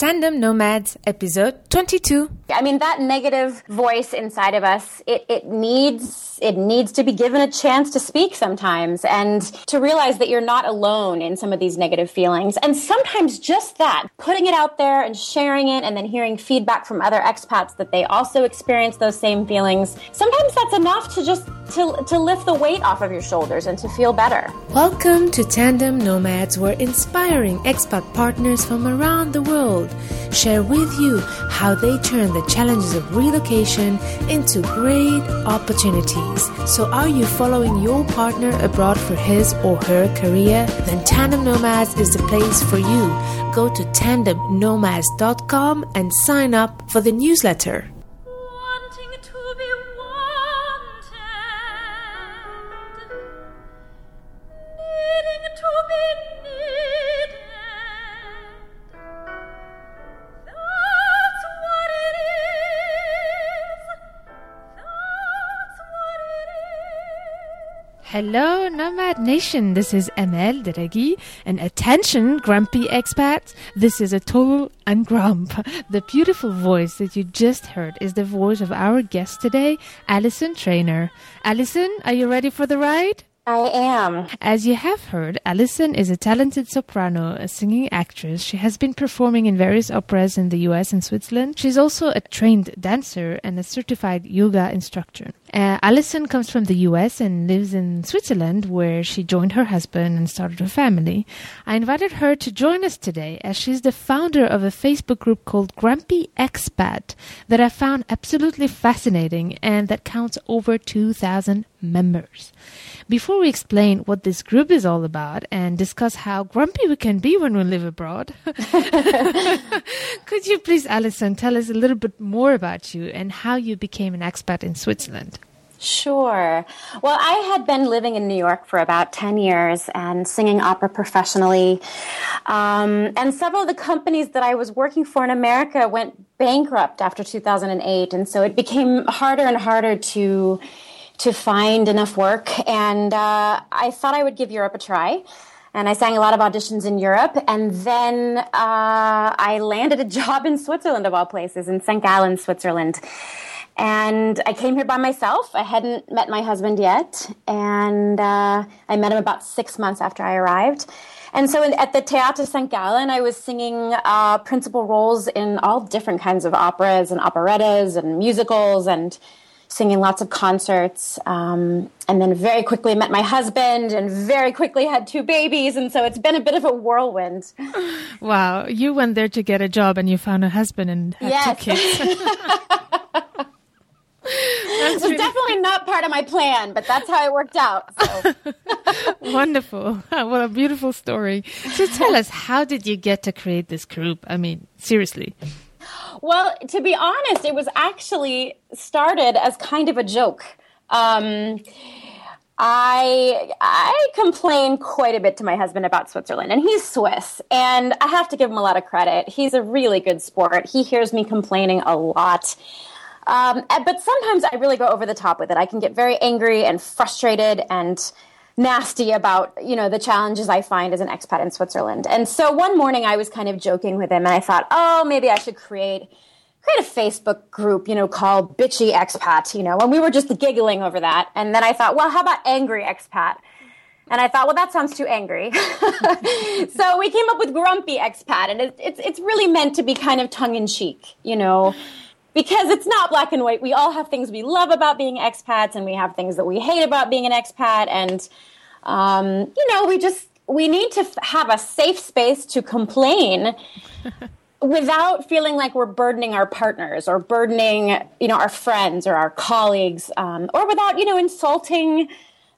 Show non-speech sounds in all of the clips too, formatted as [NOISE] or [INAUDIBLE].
Tandem Nomads, episode 22. I mean, that negative voice inside of us, it, it needs, it needs to be given a chance to speak sometimes and to realize that you're not alone in some of these negative feelings. And sometimes just that, putting it out there and sharing it and then hearing feedback from other expats that they also experience those same feelings. Sometimes that's enough to just, to, to lift the weight off of your shoulders and to feel better. Welcome to Tandem Nomads, where inspiring expat partners from around the world share with you how they turn the challenges of relocation into great opportunities. So, are you following your partner abroad for his or her career? Then Tandem Nomads is the place for you. Go to tandemnomads.com and sign up for the newsletter. Hello, Nomad Nation. This is Amel Derragui. And attention, grumpy expats. This is a total grump. The beautiful voice that you just heard is the voice of our guest today, Alison Trainer. Alison, are you ready for the ride? I am. As you have heard, Alison is a talented soprano, a singing actress. She has been performing in various operas in the US and Switzerland. She's also a trained dancer and a certified yoga instructor. Uh, Alison comes from the US and lives in Switzerland, where she joined her husband and started a family. I invited her to join us today as she's the founder of a Facebook group called Grumpy Expat that I found absolutely fascinating and that counts over 2,000 members. Before we explain what this group is all about and discuss how grumpy we can be when we live abroad, [LAUGHS] could you please, Alison, tell us a little bit more about you and how you became an expat in Switzerland? Sure. Well, I had been living in New York for about 10 years and singing opera professionally. Um, and several of the companies that I was working for in America went bankrupt after 2008. And so it became harder and harder to to find enough work. And uh, I thought I would give Europe a try. And I sang a lot of auditions in Europe. And then uh, I landed a [LAUGHS] job in Switzerland, of all places, in St. Gallen, Switzerland. And I came here by myself. I hadn't met my husband yet. And uh, I met him about six months after I arrived. And so in, at the Theater St. Gallen, I was singing uh, principal roles in all different kinds of operas and operettas and musicals and singing lots of concerts. Um, and then very quickly met my husband and very quickly had two babies. And so it's been a bit of a whirlwind. [LAUGHS] Wow. You went there to get a job and you found a husband and had yes. two kids. [LAUGHS] That's definitely not part of my plan, but that's how it worked out. So. [LAUGHS] Wonderful. [LAUGHS] What a beautiful story. So tell us, how did you get to create this group? I mean, seriously. Well, to be honest, it was actually started as kind of a joke. Um, I I complain quite a bit to my husband about Switzerland, and he's Swiss, and I have to give him a lot of credit. He's a really good sport. He hears me complaining a lot. Um, but sometimes I really go over the top with it. I can get very angry and frustrated and nasty about you know the challenges I find as an expat in Switzerland. And so one morning I was kind of joking with him, and I thought, oh, maybe I should create create a Facebook group, you know, called Bitchy Expat, you know, and we were just giggling over that. And then I thought, well, how about Angry Expat? And I thought, well, that sounds too angry. [LAUGHS] so we came up with Grumpy Expat, and it's, it's, it's really meant to be kind of tongue in cheek, you know, because it's not black and white. We all have things we love about being expats, and we have things that we hate about being an expat. And um, you know, we just we need to f- have a safe space to complain [LAUGHS] without feeling like we're burdening our partners or burdening you know our friends or our colleagues, um, or without you know insulting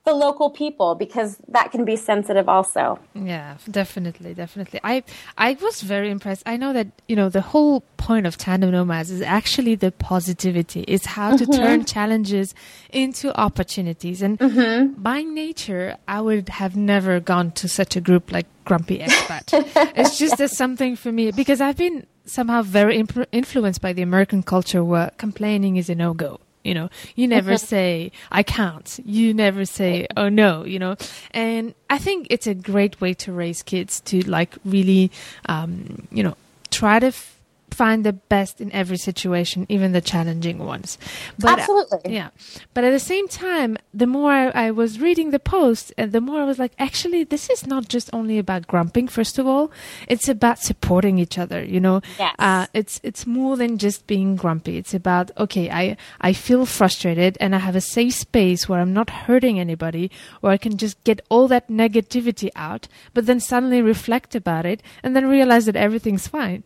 the local people because that can be sensitive also. Yeah, definitely, definitely. I I was very impressed. I know that you know the whole point of tandem nomads is actually the positivity. It's how to mm-hmm. turn challenges into opportunities. And mm-hmm. by nature, I would have never gone to such a group like Grumpy Expat. [LAUGHS] it's just a something for me because I've been somehow very imp- influenced by the American culture where complaining is a no go. You know, you never say, I can't. You never say, oh no, you know. And I think it's a great way to raise kids to like really, um, you know, try to f- find the best in every situation, even the challenging ones. But, Absolutely. yeah. But at the same time, the more I, I, was reading the post, and the more I was like, actually, this is not just only about grumping. First of all, it's about supporting each other. You know, yes. uh, it's it's more than just being grumpy. It's about okay, I I feel frustrated, and I have a safe space where I'm not hurting anybody, where I can just get all that negativity out, but then suddenly reflect about it, and then realize that everything's fine.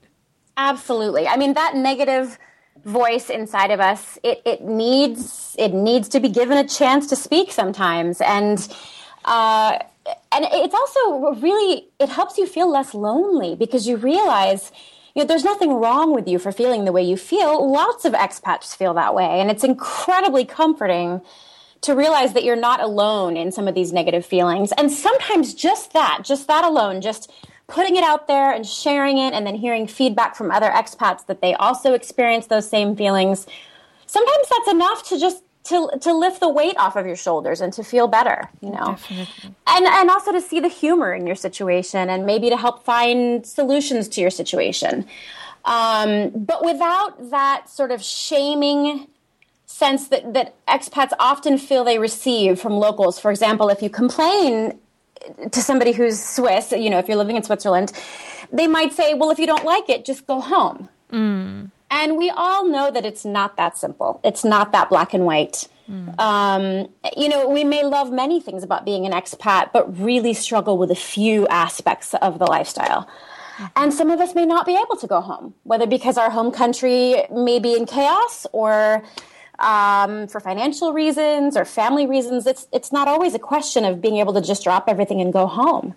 Absolutely. I mean, that negative voice inside of us, it, it needs it needs to be given a chance to speak sometimes. And uh, and it's also really it helps you feel less lonely because you realize you know, there's nothing wrong with you for feeling the way you feel. Lots of expats feel that way, and it's incredibly comforting to realize that you're not alone in some of these negative feelings. And sometimes just that, just that alone, just putting it out there and sharing it and then hearing feedback from other expats that they also experience those same feelings. Sometimes that's enough to just to, to lift the weight off of your shoulders and to feel better you know? Definitely. and and also to see the humor in your situation and maybe to help find solutions to your situation. Um, but without that sort of shaming sense that, that expats often feel they receive from locals. For example if you complain to somebody who's Swiss, you know, if you're living in Switzerland, they might say, well, if you don't like it, just go home. Mm. And we all know that it's not that simple. It's not that black and white. Mm. Um, you know, we may love many things about being an expat, but really struggle with a few aspects of the lifestyle. Mm-hmm. And some of us may not be able to go home, whether because our home country may be in chaos or um, for financial reasons or family reasons. It's it's not always a question of being able to just drop everything and go home.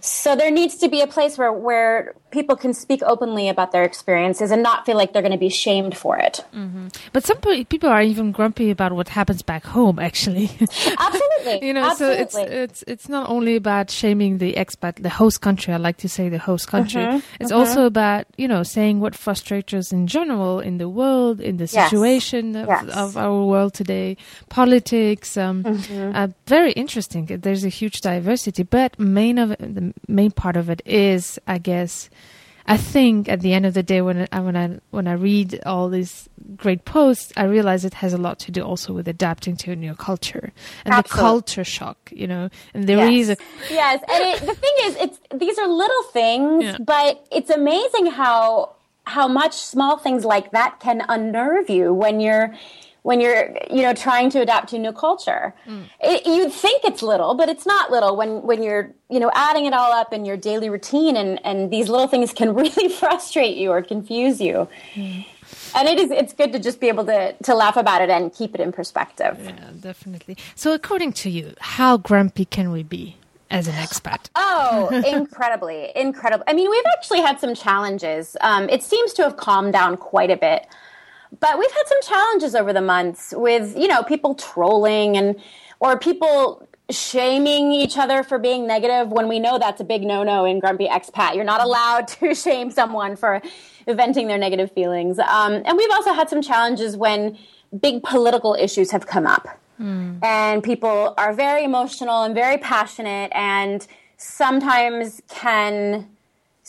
So there needs to be a place where where people can speak openly about their experiences and not feel like they're going to be shamed for it. Mm-hmm. But some people are even grumpy about what happens back home. Actually, [LAUGHS] absolutely, you know. Absolutely. So it's it's it's not only about shaming the expat, the host country. I like to say the host country. Mm-hmm. It's mm-hmm. also about you know saying what frustrates us in general in the world, in the situation yes. of, yes of our world today, politics. Um, mm-hmm. uh, very interesting. There's a huge diversity, but main of it, the main part of it is, I guess, I think at the end of the day, when I, when I when I read all these great posts, I realize it has a lot to do also with adapting to a new culture and Absolutely. the culture shock, you know. And there yes. is a yes, and it, the thing is, it's these are little things, yeah. but it's amazing how how much small things like that can unnerve you when you're when you're you know trying to adapt to a new culture mm. it, you'd think it's little but it's not little when when you're you know adding it all up in your daily routine and and these little things can [LAUGHS] really frustrate you or confuse you mm. and it is it's good to just be able to to laugh about it and keep it in perspective yeah definitely so according to you how grumpy can we be as an expat? [GASPS] Oh, incredibly, incredible. I mean, we've actually had some challenges. Um, it seems to have calmed down quite a bit. But we've had some challenges over the months with, you know, people trolling and or people shaming each other for being negative when we know that's a big no-no in grumpy expat. You're not allowed [LAUGHS] to shame someone for venting their negative feelings. Um, and we've also had some challenges when big political issues have come up. Mm. And people are very emotional and very passionate and sometimes can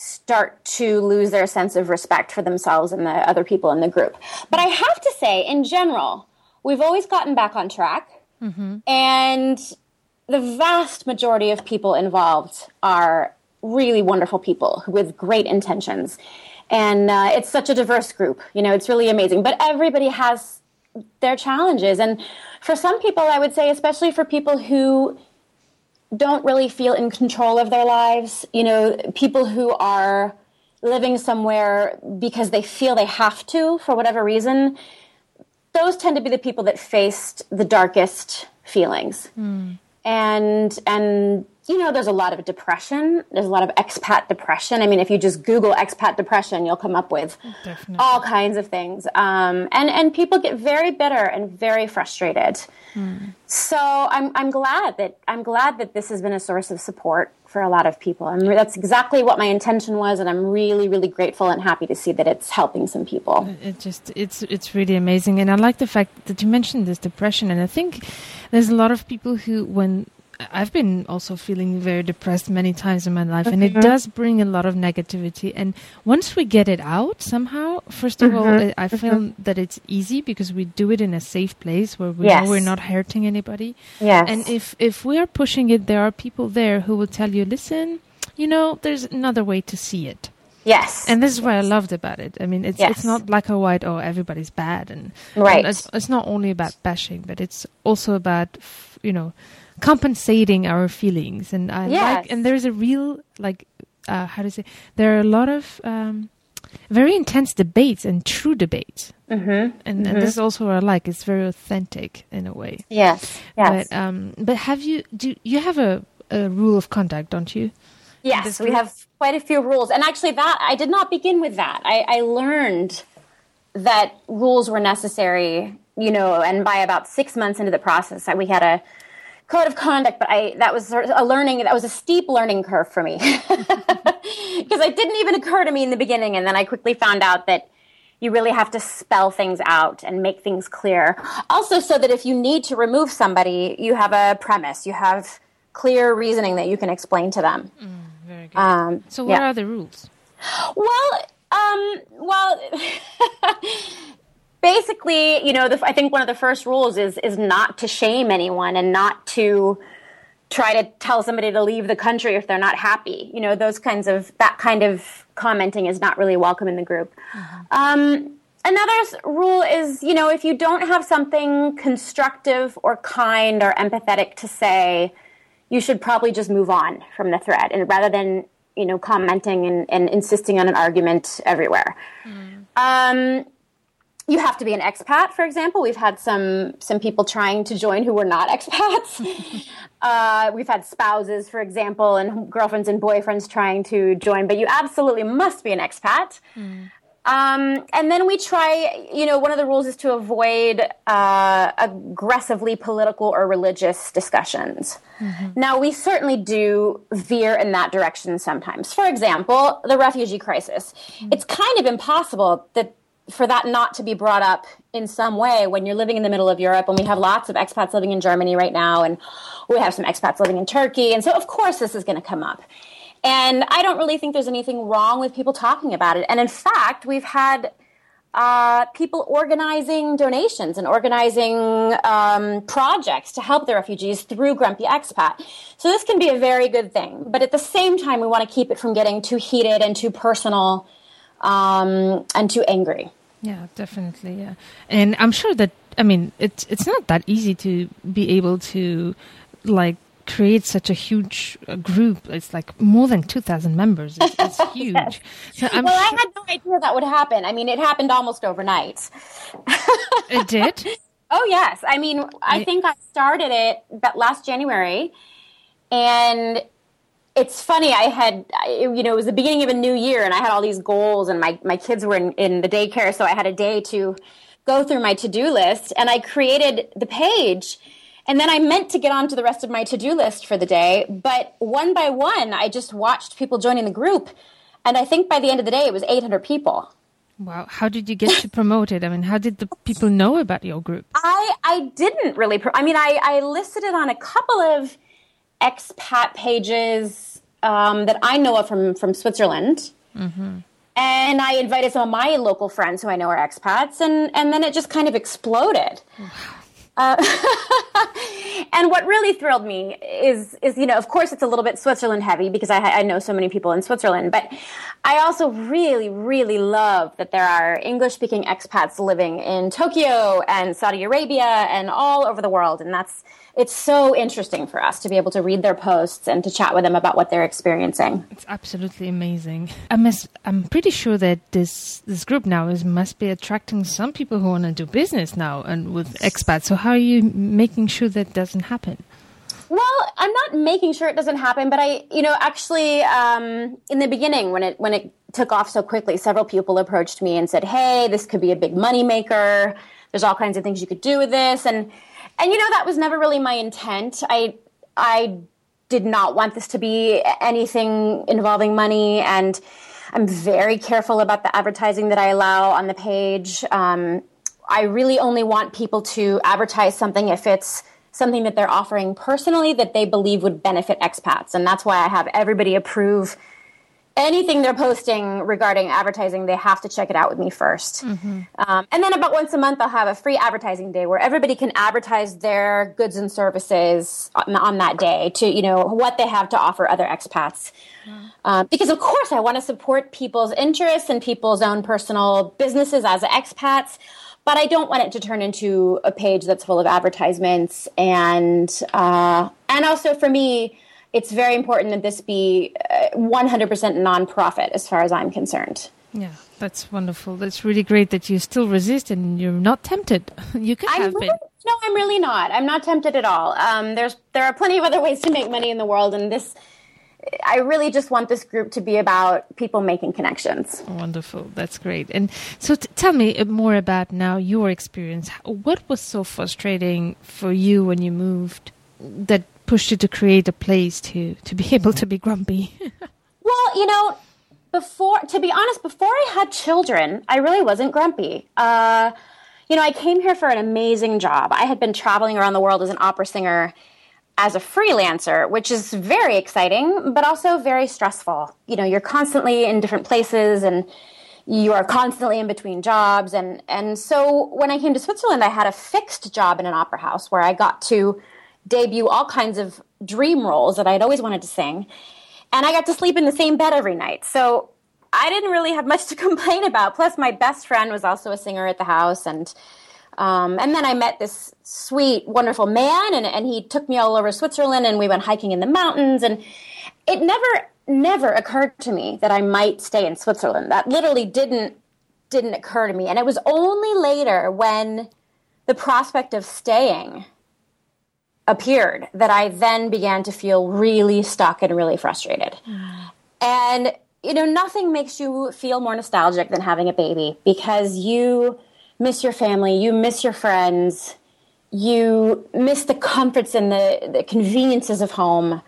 start to lose their sense of respect for themselves and the other people in the group. But I have to say, in general, we've always gotten back on track. Mm-hmm. And the vast majority of people involved are really wonderful people with great intentions. And uh, it's such a diverse group. You know, it's really amazing. But everybody has their challenges. And for some people, I would say, especially for people who don't really feel in control of their lives. You know, people who are living somewhere because they feel they have to for whatever reason, those tend to be the people that faced the darkest feelings. Mm. And and you know, there's a lot of depression. There's a lot of expat depression. I mean, if you just Google expat depression, you'll come up with Definitely. all kinds of things. Um, and and people get very bitter and very frustrated. Mm. So I'm I'm glad that I'm glad that this has been a source of support for a lot of people. And that's exactly what my intention was, and I'm really really grateful and happy to see that it's helping some people. It just it's it's really amazing, and I like the fact that you mentioned this depression, and I think there's a lot of people who when I've been also feeling very depressed many times in my life, mm-hmm. and it mm-hmm. does bring a lot of negativity. And once we get it out somehow, first of mm-hmm. all, I feel mm-hmm. that it's easy because we do it in a safe place where we yes. know we're not hurting anybody. Yes. And if if we are pushing it, there are people there who will tell you, "Listen, you know, there's another way to see it." Yes. And this is what I loved about it. I mean, it's yes. it's not black or white. Oh, everybody's bad, and right. And it's, it's not only about bashing, but it's also about you know compensating our feelings. And I yes. like, and there's a real like, uh, how to say, there are a lot of um, very intense debates and true debates. Mm-hmm. And, mm-hmm. and this is also what I like. It's very authentic in a way. Yes. Yes. But um, but have you do you have a, a rule of conduct, don't you? Yes, we have quite a few rules. And actually, that I did not begin with that. I, I learned that rules were necessary, you know, and by about six months into the process, that we had a code of conduct, but I that was a learning that was a steep learning curve for me [LAUGHS] because it didn't even occur to me in the beginning, and then I quickly found out that you really have to spell things out and make things clear. Also, so that if you need to remove somebody, you have a premise, you have clear reasoning that you can explain to them. Mm. Very good. Um, so, what yeah. are the rules? Well, um, well, [LAUGHS] basically, you know, the, I think one of the first rules is is not to shame anyone and not to try to tell somebody to leave the country if they're not happy. You know, those kinds of that kind of commenting is not really welcome in the group. Mm-hmm. Um, another rule is, you know, if you don't have something constructive or kind or empathetic to say you should probably just move on from the thread and rather than you know commenting and, and insisting on an argument everywhere mm. um, you have to be an expat for example we've had some some people trying to join who were not [LAUGHS] expats [LAUGHS] uh, we've had spouses for example and girlfriends and boyfriends trying to join but you absolutely must be an expat mm. Um, and then we try, you know, one of the rules is to avoid uh, aggressively political or religious discussions. Mm-hmm. Now, we certainly do veer in that direction sometimes. For example, the refugee crisis. Mm-hmm. It's kind of impossible that for that not to be brought up in some way when you're living in the middle of Europe and we have lots of expats living in Germany right now and we have some expats living in Turkey. And so, of course, this is going to come up. And I don't really think there's anything wrong with people talking about it. And in fact, we've had uh, people organizing donations and organizing um, projects to help the refugees through Grumpy Expat. So this can be a very good thing. But at the same time, we want to keep it from getting too heated and too personal um, and too angry. Yeah, definitely. Yeah, and I'm sure that I mean it's it's not that easy to be able to like create such a huge uh, group. It's like more than 2,000 members. It's, it's [LAUGHS] huge. yes. so well, sure- I had no idea that would happen. I mean, it happened almost overnight. it did? [LAUGHS] Oh, yes. I mean, I, I think I started it last January. And it's funny. I had, you know, it was the beginning of a new year and I had all these goals and my, my kids were in, in the daycare. So I had a day to go through my to-do list and I created the page and then I meant to get on to the rest of my to do list for the day, but one by one, I just watched people joining the group. And I think by the end of the day, it was 800 people. Wow. How did you get to promote it? I mean, how did the people know about your group? I, I didn't really. Pro- I mean, I, I listed it on a couple of expat pages um, that I know of from, from Switzerland. Mm-hmm. And I invited some of my local friends who I know are expats, and, and then it just kind of exploded. Uh, [LAUGHS] and what really thrilled me is, is you know, of course, it's a little bit Switzerland heavy because I, I know so many people in Switzerland, but I also really, really love that there are English speaking expats living in Tokyo and Saudi Arabia and all over the world, and that's it's so interesting for us to be able to read their posts and to chat with them about what they're experiencing. It's absolutely amazing. I must, I'm pretty sure that this this group now is must be attracting some people who want to do business now and with expats. So how are you making sure that doesn't happen? Well, I'm not making sure it doesn't happen, but I, you know, actually, um, in the beginning, when it when it took off so quickly, several people approached me and said, "Hey, this could be a big money maker. There's all kinds of things you could do with this." And and you know that was never really my intent. I I did not want this to be anything involving money, and I'm very careful about the advertising that I allow on the page. Um, I really only want people to advertise something if it's something that they're offering personally that they believe would benefit expats. And that's why I have everybody approve anything they're posting regarding advertising, they have to check it out with me 1st mm-hmm. um, and then about once a month, I'll have a free advertising day where everybody can advertise their goods and services on, on that day to, you know, what they have to offer other expats. Um, because of course I want to support people's interests and people's own personal businesses as expats, but I don't want it to turn into a page that's full of advertisements and uh, and also for me it's very important that this be 100% uh, nonprofit as far as I'm concerned. Yeah, that's wonderful. That's really great that you still resist and you're not tempted. [LAUGHS] You could have really, been. No, I'm really not. I'm not tempted at all. Um, there's there are plenty of other ways to make money in the world, and this. I really just want this group to be about people making connections. Wonderful. That's great. And so t- tell me more about now your experience. What was so frustrating for you when you moved that pushed you to create a place to to be able to be grumpy? [LAUGHS] well, you know, before to be honest, before I had children, I really wasn't grumpy. Uh, you know, I came here for an amazing job. I had been traveling around the world as an opera singer as a freelancer, which is very exciting, but also very stressful. You know, you're constantly in different places and you are constantly in between jobs and and so when I came to Switzerland I had a fixed job in an opera house where I got to debut all kinds of dream roles that I'd always wanted to sing. And I got to sleep in the same bed every night. So I didn't really have much [LAUGHS] to complain about. Plus, my best friend was also a singer at the house. And, um, and then I met this sweet, wonderful man, and, and he took me all over Switzerland, and we went hiking in the mountains. And it never, never occurred to me that I might stay in Switzerland. That literally didn't didn't occur to me. And it was only later when the prospect of staying appeared that I then began to feel really stuck and really frustrated. And, you know, nothing makes you feel more nostalgic than having a baby because you miss your family, you miss your friends, you miss the comforts and the, the conveniences of home.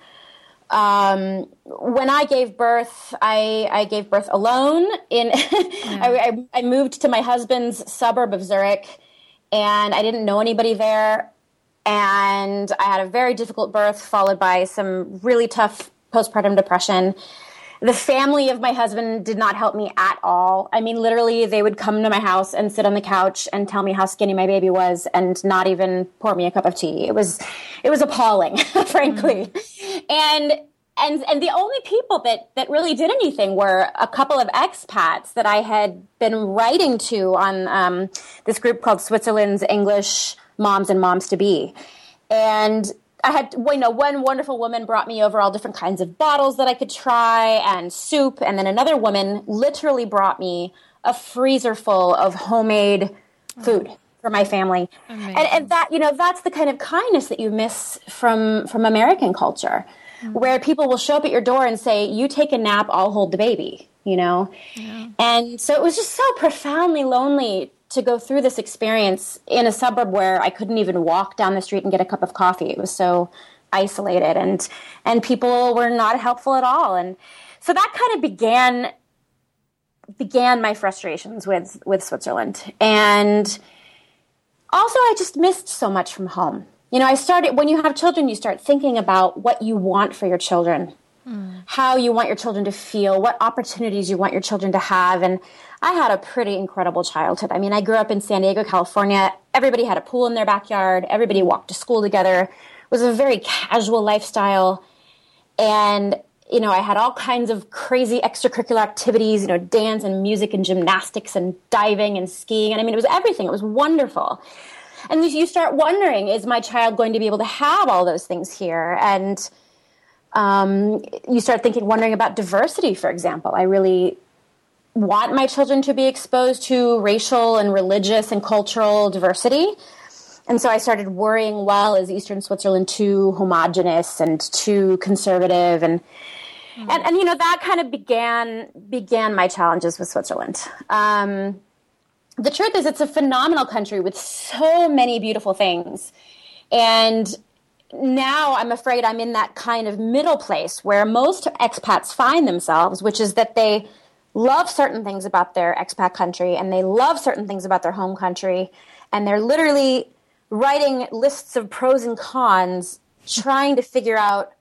Um, when I gave birth, I, I gave birth alone. In [LAUGHS] yeah. I, I, I moved to my husband's suburb of Zurich, and I didn't know anybody there and I had a very difficult birth, followed by some really tough postpartum depression. The family of my husband did not help me at all. I mean, literally, they would come to my house and sit on the couch and tell me how skinny my baby was, and not even pour me a cup of tea. It was, it was appalling, [LAUGHS] frankly. Mm. And and and the only people that that really did anything were a couple of expats that I had been writing to on um, this group called Switzerland's English moms and moms to be. And I had, you know, one wonderful woman brought me over all different kinds of bottles that I could try and soup. And then another woman literally brought me a freezer full of homemade food for my family. And, and, that, you know, that's the kind of kindness that you miss from, from American culture, mm-hmm. where people will show up at your door and say, you take a nap, I'll hold the baby, you know? Yeah. And so it was just so profoundly lonely to go through this experience in a suburb where I couldn't even walk down the street and get a cup of coffee. It was so isolated and and people were not helpful at all. And so that kind of began began my frustrations with with Switzerland. And also I just missed so much from home. You know, I started when you have children, you start thinking about what you want for your children. Mm. How you want your children to feel, what opportunities you want your children to have. And I had a pretty incredible childhood. I mean, I grew up in San Diego, California. Everybody had a pool in their backyard. Everybody walked to school together. It was a very casual lifestyle. And, you know, I had all kinds of crazy extracurricular activities, you know, dance and music and gymnastics and diving and skiing. And I mean, it was everything. It was wonderful. And you start wondering, is my child going to be able to have all those things here? And um, you start thinking, wondering about diversity, for example. I really want my children to be exposed to racial and religious and cultural diversity. And so I started worrying, well, is Eastern Switzerland too homogenous and too conservative? And, mm-hmm. and, and, you know, that kind of began, began my challenges with Switzerland. Um, the truth is, it's a phenomenal country with so many beautiful things. And now I'm afraid I'm in that kind of middle place where most expats find themselves, which is that they love certain things about their expat country and they love certain things about their home country and they're literally writing lists of pros and cons, trying to figure out,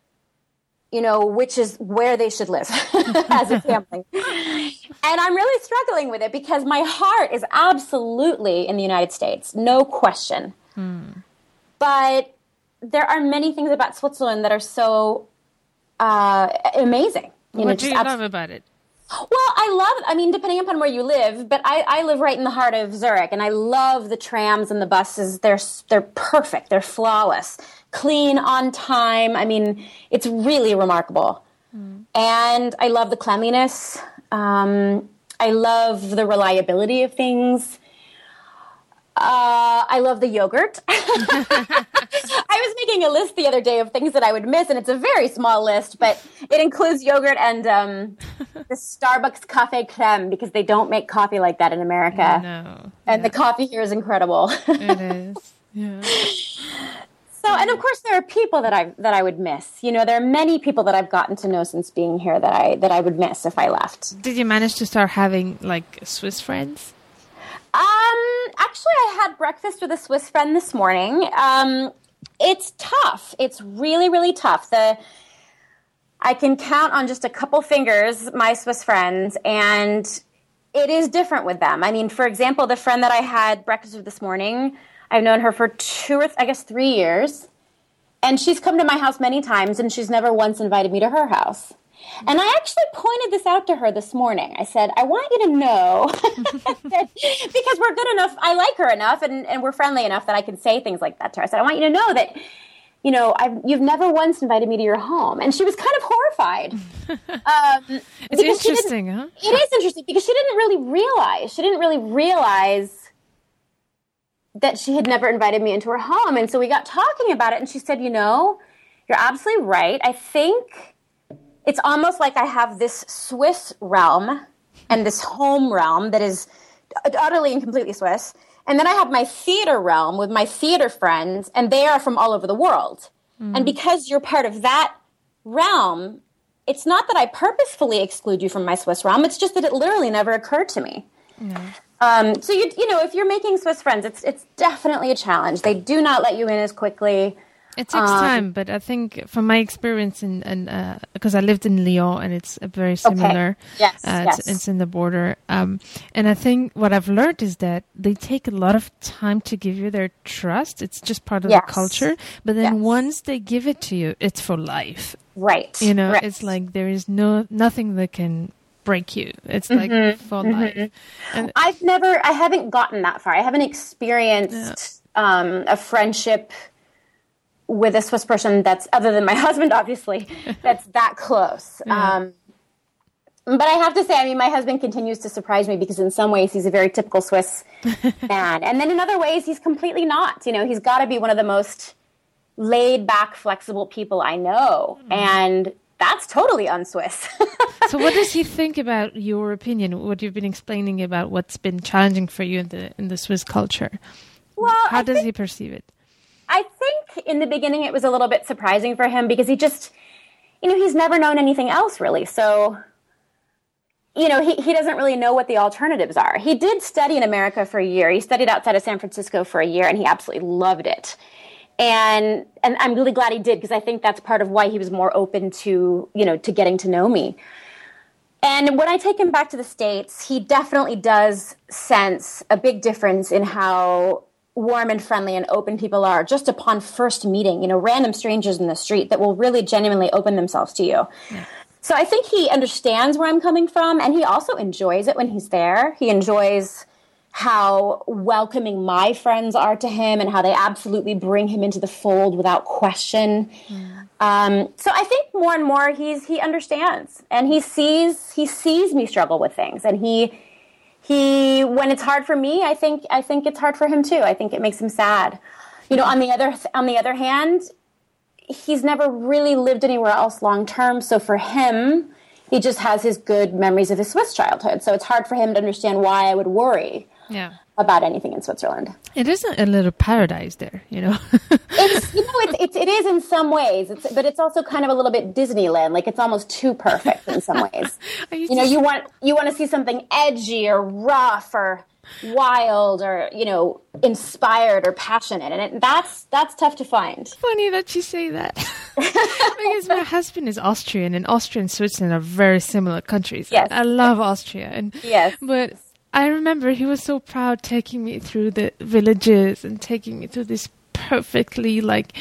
you know, which is where they should live [LAUGHS] as a family. and I'm really struggling with it because my heart is absolutely in the United States, no question. Mm. But there are many things about Switzerland that are so uh, amazing. You what know, do you abs- love about it? Well, I love, I mean, depending upon where you live, but I, I live right in the heart of Zurich and I love the trams and the buses. They're, they're perfect. They're flawless, clean, on time. I mean, it's really remarkable. Mm. And I love the cleanliness. Um, I love the reliability of things. Uh, I love the yogurt. [LAUGHS] I was making a list the other day of things that I would miss, and it's a very small list, but it includes yogurt and um, the Starbucks cafe creme because they don't make coffee like that in America. No, and yeah. the coffee here is incredible. it [LAUGHS] is. Yeah. So, and of course, there are people that I that I would miss. You know, there are many people that I've gotten to know since being here that I that I would miss if I left. Did you manage to start having like Swiss friends? Um, actually, I had breakfast with a Swiss friend this morning. Um, it's tough. It's really, really tough. The I can count on just a couple fingers my Swiss friends, and it is different with them. I mean, for example, the friend that I had breakfast with this morning, I've known her for two or th- I guess three years, and she's come to my house many times, and she's never once invited me to her house. And I actually pointed this out to her this morning. I said, I want you to know that [LAUGHS] because we're good enough, I like her enough, and, and we're friendly enough that I can say things like that to her. I said, I want you to know that, you know, I've, you've never once invited me to your home. And she was kind of horrified. [LAUGHS] Um, it's interesting, huh? It is interesting because she didn't really realize, she didn't really realize that she had never invited me into her home. And so we got talking about it, and she said, you know, you're absolutely right. I think it's almost like I have this Swiss realm and this home realm that is utterly and completely Swiss. And then I have my theater realm with my theater friends, and they are from all over the world. Mm. And because you're part of that realm, it's not that I purposefully exclude you from my Swiss realm. It's just that it literally never occurred to me. Mm. Um, so you you know, if you're making Swiss friends, it's it's definitely a challenge. They do not let you in as quickly. It takes um, time, but I think from my experience in, and uh, because I lived in Lyon and it's very similar. Okay. Yes, uh, yes. It's, it's, in the border. Um, and I think what I've learned is that they take a lot of time to give you their trust. It's just part of yes. the culture. But then yes. once they give it to you, it's for life. Right. You know, right. it's like there is no nothing that can break you. It's like mm-hmm. for mm-hmm. life. And I've never, I haven't gotten that far. I haven't experienced yeah. um, a friendship with a Swiss person that's other than my [LAUGHS] husband, obviously, [LAUGHS] that's that close. Yeah. Um, but I have to say, I mean, my husband continues to surprise me because in some ways he's a very typical Swiss [LAUGHS] man, and then in other ways he's completely not. You know, he's got to be one of the most laid back, flexible people I know, mm. and that's totally un-Swiss. so, what does he think about your opinion? What you've been explaining about what's been challenging for you in the in the Swiss culture? Well, how I does think- he perceive it? I think in the beginning it was a little bit surprising for him because he just, you know, he's never known anything else really. So, you know, he, he doesn't really know what the alternatives are. He did study in America for a year. He studied outside of San Francisco for a year and he absolutely loved it. And, and I'm really glad he did because I think that's part of why he was more open to, you know, to getting to know me. And when I take him back to the States, he definitely does sense a big difference in how warm and friendly and open people are just upon first meeting, you know, random strangers in the street that will really genuinely open themselves to you. Yeah. So I think he understands where I'm coming from and he also enjoys it when he's there. He enjoys how welcoming my friends are to him and how they absolutely bring him into the fold without question. Um, so I think more and more he's he understands and he sees he sees me struggle with things and he he when it's hard for me i think i think it's hard for him too. I think it makes him sad. You know on the other on the other hand he's never really lived anywhere else long term so for him he just has his good memories of his swiss childhood. So it's hard for him to understand why i would worry yeah about anything in Switzerland. It isn't a little paradise there, you know. [LAUGHS] it's you know it's, it's it is in some ways, it's, but it's also kind of a little bit Disneyland. Like it's almost too perfect in some ways. [LAUGHS] you know, you want you want to see something edgy or rough or wild or you know inspired or passionate and it, that's that's tough to find funny that you say that [LAUGHS] because my husband is austrian and austria and switzerland are very similar countries yes. i, I love austria and yes but i remember he was so proud taking me through the villages and taking me through these perfectly like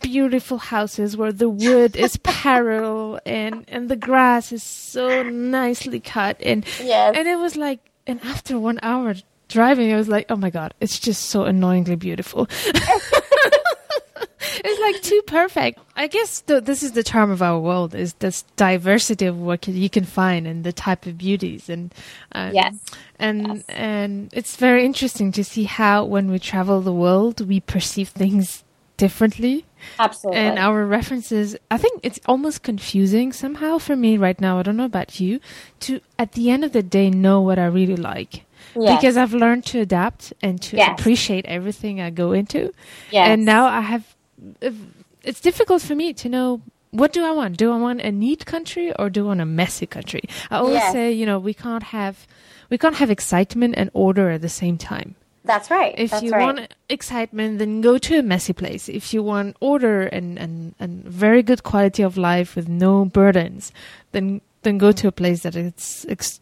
beautiful houses where the wood is [LAUGHS] parallel and and the grass is so nicely cut and yes. and it was like and after one hour driving, I was like, oh my god, it's just so annoyingly beautiful. [LAUGHS] like too perfect. I guess th- this is the charm of our world: is this diversity of what you can find and the type of beauties, and um, yes, and yes. and it's very interesting to see how when we travel the world, we perceive things differently. Absolutely. And our references, I think it's almost confusing somehow for me right now. I don't know about you, to at the end of the day know what I really like. Yes. Because I've learned to adapt and to yes. appreciate everything I go into. Yes. And now I have, it's difficult for me to know what do I want? Do I want a neat country or do I want a messy country? I always yes. say, you know, we can't have, we can't have excitement and order at the same time. That's right. If That's you right. want excitement, then go to a messy place. If you want order and, and, and very good quality of life with no burdens, then then go to a place that it's ex-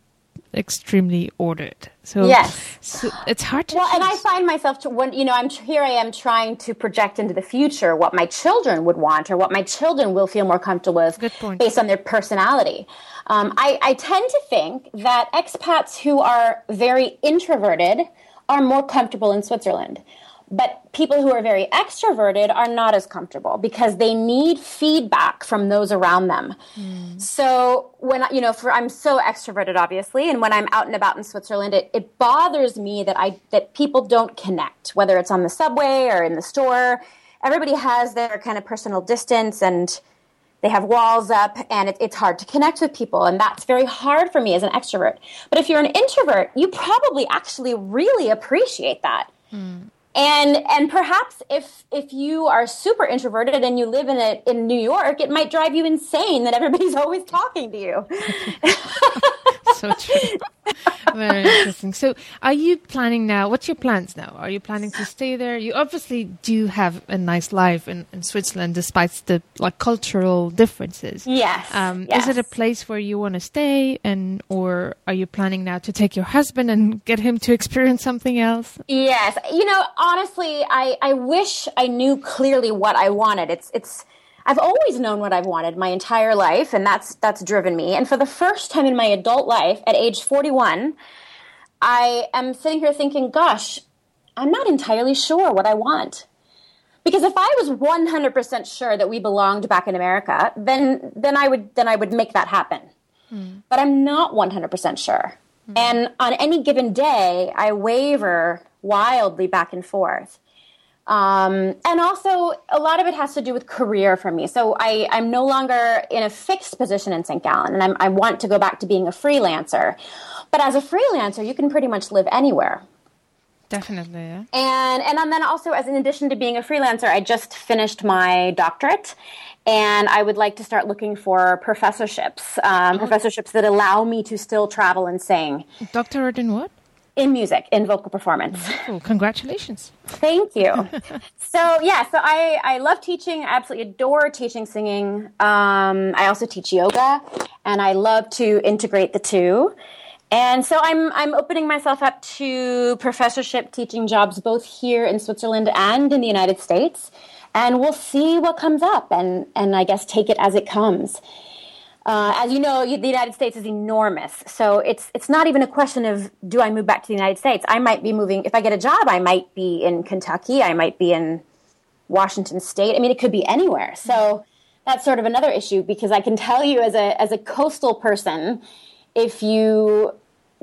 extremely ordered. So yes, so it's hard to. Well, choose. and I find myself to when you know I'm here. I am trying to project into the future what my children would want or what my children will feel more comfortable with, Good point. based on their personality. Um, I, I tend to think that expats who are very introverted are more comfortable in Switzerland. But people who are very extroverted are not as comfortable because they need feedback from those around them. Mm. So when you know, for I'm so extroverted, obviously, and when I'm out and about in Switzerland, it, it bothers me that I that people don't connect, whether it's on the subway or in the store. Everybody has their kind of personal distance and they have walls up and it, it's hard to connect with people and that's very hard for me as an extrovert but if you're an introvert you probably actually really appreciate that mm. And and perhaps if if you are super introverted and you live in a, in new york it might drive you insane that everybody's [LAUGHS] always talking to you [LAUGHS] so true. [LAUGHS] Very interesting. So are you planning now what's your plans now? Are you planning to stay there? You obviously do have a nice life in, in switzerland despite the like cultural differences. Yes, um, yes. is it a place where you want to stay and or are you planning now to take your husband and get him to experience something else? Yes. You know honestly i i wish i knew clearly what i wanted. It's it's I've always known what I've wanted my entire life, and that's that's driven me. And for the first time in my adult life, at age 41, I am sitting here thinking, "Gosh, I'm not entirely sure what I want." Because if I was 100% sure that we belonged back in America, then then I would then I would make that happen. Mm. But I'm not 100% sure. Mm. And on any given day, I waver wildly back and forth. Um, and also, a lot of it has to do with career for me. So I, I'm no longer in a fixed position in St. Gallen, and I'm, I want to go back to being a freelancer. But as a freelancer, you can pretty much live anywhere. Definitely, yeah. And and then also, as in addition to being a freelancer, I just finished my doctorate, and I would like to start looking for professorships, um, oh. professorships that allow me to still travel and sing. Doctorate in what? In music, in vocal performance. Oh, congratulations. Thank you. [LAUGHS] so, yeah, so I, I love teaching. I absolutely adore teaching singing. Um, I also teach yoga, and I love to integrate the two. And so I'm, I'm opening myself up to professorship teaching jobs both here in Switzerland and in the United States. And we'll see what comes up and, and I guess take it as it comes. Uh, as you know, the United States is enormous, so it's it's not even a question of do I move back to the United States. I might be moving if I get a job. I might be in Kentucky. I might be in Washington State. I mean, it could be anywhere. So that's sort of another issue because I can tell you as a as a coastal person, if you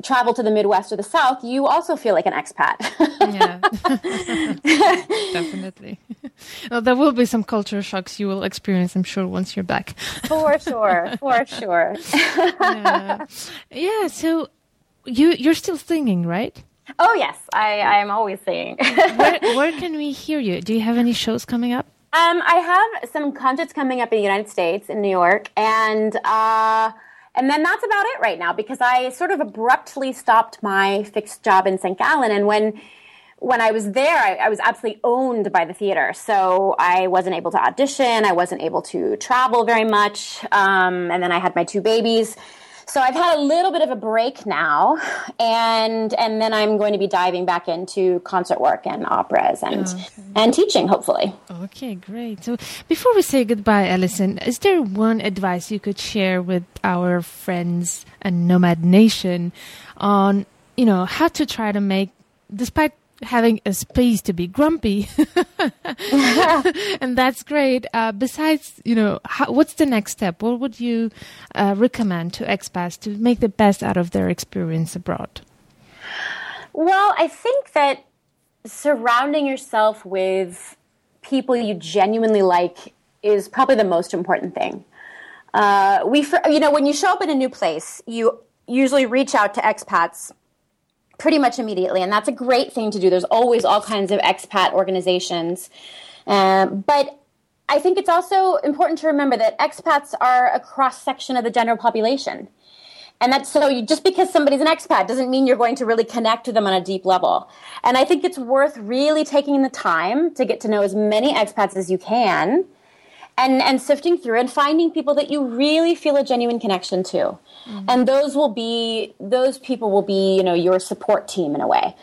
travel to the Midwest or the South, you also feel like an expat. yeah, [LAUGHS] definitely. Well, there will be some culture shocks you will experience, I'm sure, once you're back. for sure, for sure. yeah. yeah. So you you're still singing, right? Oh yes, I I am always singing. where, where can we hear you? Do you have any shows coming up? Um, I have some concerts coming up in the United States, in New York, and. Uh, and then that's about it right now because I sort of abruptly stopped my fixed job in St. Gallen. And when when I was there, I, I, was absolutely owned by the theater. So I wasn't able to audition. I wasn't able to travel very much. Um, and then I had my two babies. So I've had a little bit of a break now, and and then I'm going to be diving back into concert work and operas and okay. and teaching, hopefully. Okay, great. So before we say goodbye, Alison, is there one advice you could share with our friends and Nomad Nation on you know how to try to make, despite having a space to be grumpy. [LAUGHS] And that's great. Uh, besides you know how, what's the next step? What would you uh, recommend to expats to make the best out of their experience abroad? Well i think that surrounding yourself with people you genuinely like is probably the most important thing. Uh, we you know when you show up in a new place you usually reach out to expats pretty much immediately. And that's a great thing to do. There's always all kinds of expat organizations. Um, but I think it's also important to remember that expats are a cross section of the general population. And that's so you, just because somebody's an expat doesn't mean you're going to really connect with them on a deep level. And I think it's worth really taking the time to get to know as many expats as you can and and sifting through and finding people that you really feel a genuine connection to mm-hmm. and those will be those people will be you know your support team in a way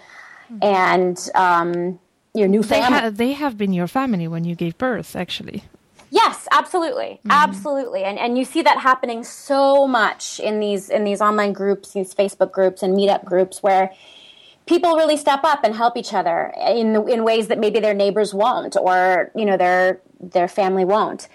mm-hmm. and um, your new family they, ha- they have been your family when you gave birth actually Yes, absolutely, mm-hmm. absolutely, and and you see that happening so much in these in these online groups, these Facebook groups and meetup groups, where people really step up and help each other in in ways that maybe their neighbors won't or you know their their family won't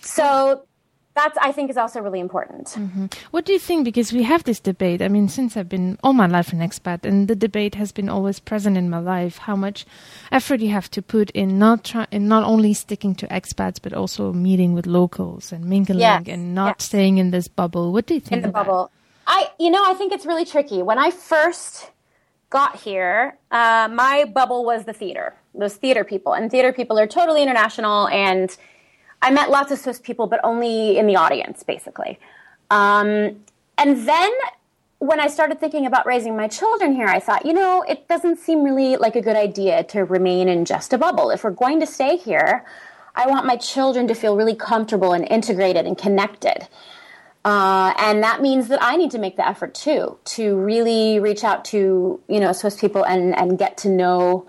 so that's i think is also really important mm-hmm. what do you think because we have this debate i mean since i've been all my life an expat and the debate has been always present in my life how much effort you have to put in not try in not only sticking to expats but also meeting with locals and mingling yes. and not yes. staying in this bubble what do you think in the bubble that? i you know i think it's really tricky when i first got here, uh, my bubble was the theater, those theater people. And theater people are totally international. And I met lots of Swiss people, but only in the audience, basically. Um, and then when I started thinking about raising my children here, I thought, you know, it doesn't seem really like a good idea to remain in just a bubble. If we're going to stay here, I want my children to feel really comfortable and integrated and connected. Uh, and that means that I need to make the effort too to really reach out to you know Swiss people and and get to know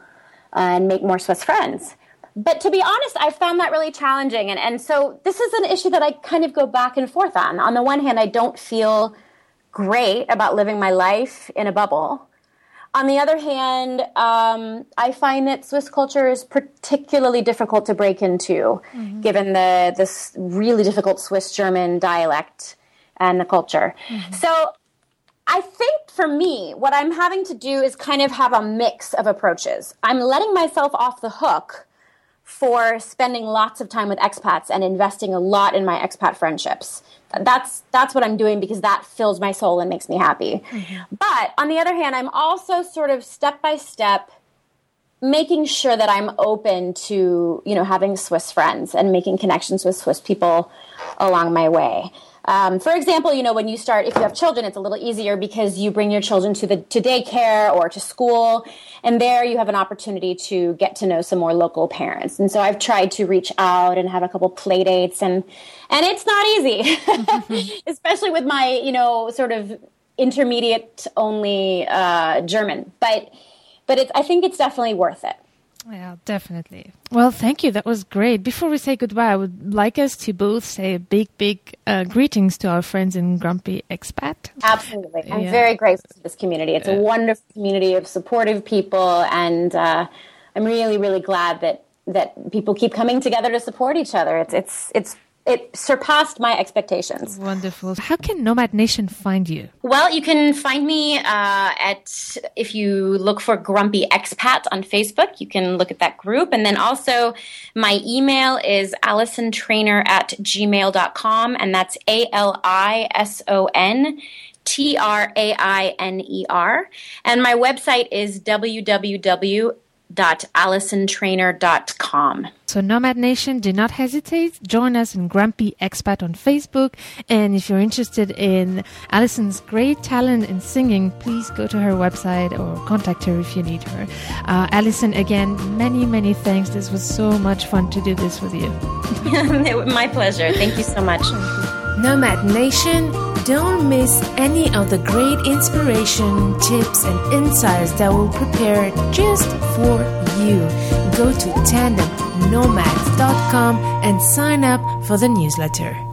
uh, and make more Swiss friends. But to be honest, I found that really challenging, and and so this is an issue that I kind of go back and forth on. On the one hand, I don't feel great about living my life in a bubble. On the other hand, um, I find that Swiss culture is particularly difficult to break into, mm-hmm. given the this really difficult Swiss German dialect and the culture. Mm-hmm. So I think for me, what I'm having to do is kind of have a mix of approaches. I'm letting myself off the hook for spending lots of time with expats and investing a lot in my expat friendships. That's that's what I'm doing because that fills my soul and makes me happy. Mm-hmm. But on the other hand, I'm also sort of step by step making sure that I'm open to, you know, having Swiss friends and making connections with Swiss people along my way. Um, for example, you know, when you start, if you have children, it's a little easier because you bring your children to the to daycare or to school, and there you have an opportunity to get to know some more local parents. And so I've tried to reach out and have a couple play dates, and and it's not easy, [LAUGHS] [LAUGHS] especially with my you know sort of intermediate only uh, German, but but it's I think it's definitely worth it. Yeah, definitely. Well, thank you. That was great. Before we say goodbye, I would like us to both say a big, big uh, greetings to our friends in Grumpy Expat. Absolutely. I'm yeah. very grateful to this community. It's a wonderful community of supportive people, and uh, I'm really, really glad that that people keep coming together to support each other. It's it's it's it surpassed my expectations. Wonderful. How can Nomad Nation find you? Well, you can find me uh, at, if you look for Grumpy Expat on Facebook, you can look at that group. And then also, my email is alisontrainer at gmail.com, and that's A L I S O N. T R A I N E R. And my website is www www.alisontrainer.com. So, Nomad Nation, do not hesitate. Join us in Grumpy Expat on Facebook. And if you're interested in Alison's great talent in singing, please go to her website or contact her if you need her. Uh, Alison, again, many, many thanks. This was so much fun to do this with you. [LAUGHS] My pleasure. Thank you so much. Nomad Nation, don't miss any of the great inspiration, tips, and insights that will prepare just for you. Go to tandemnomads.com and sign up for the newsletter.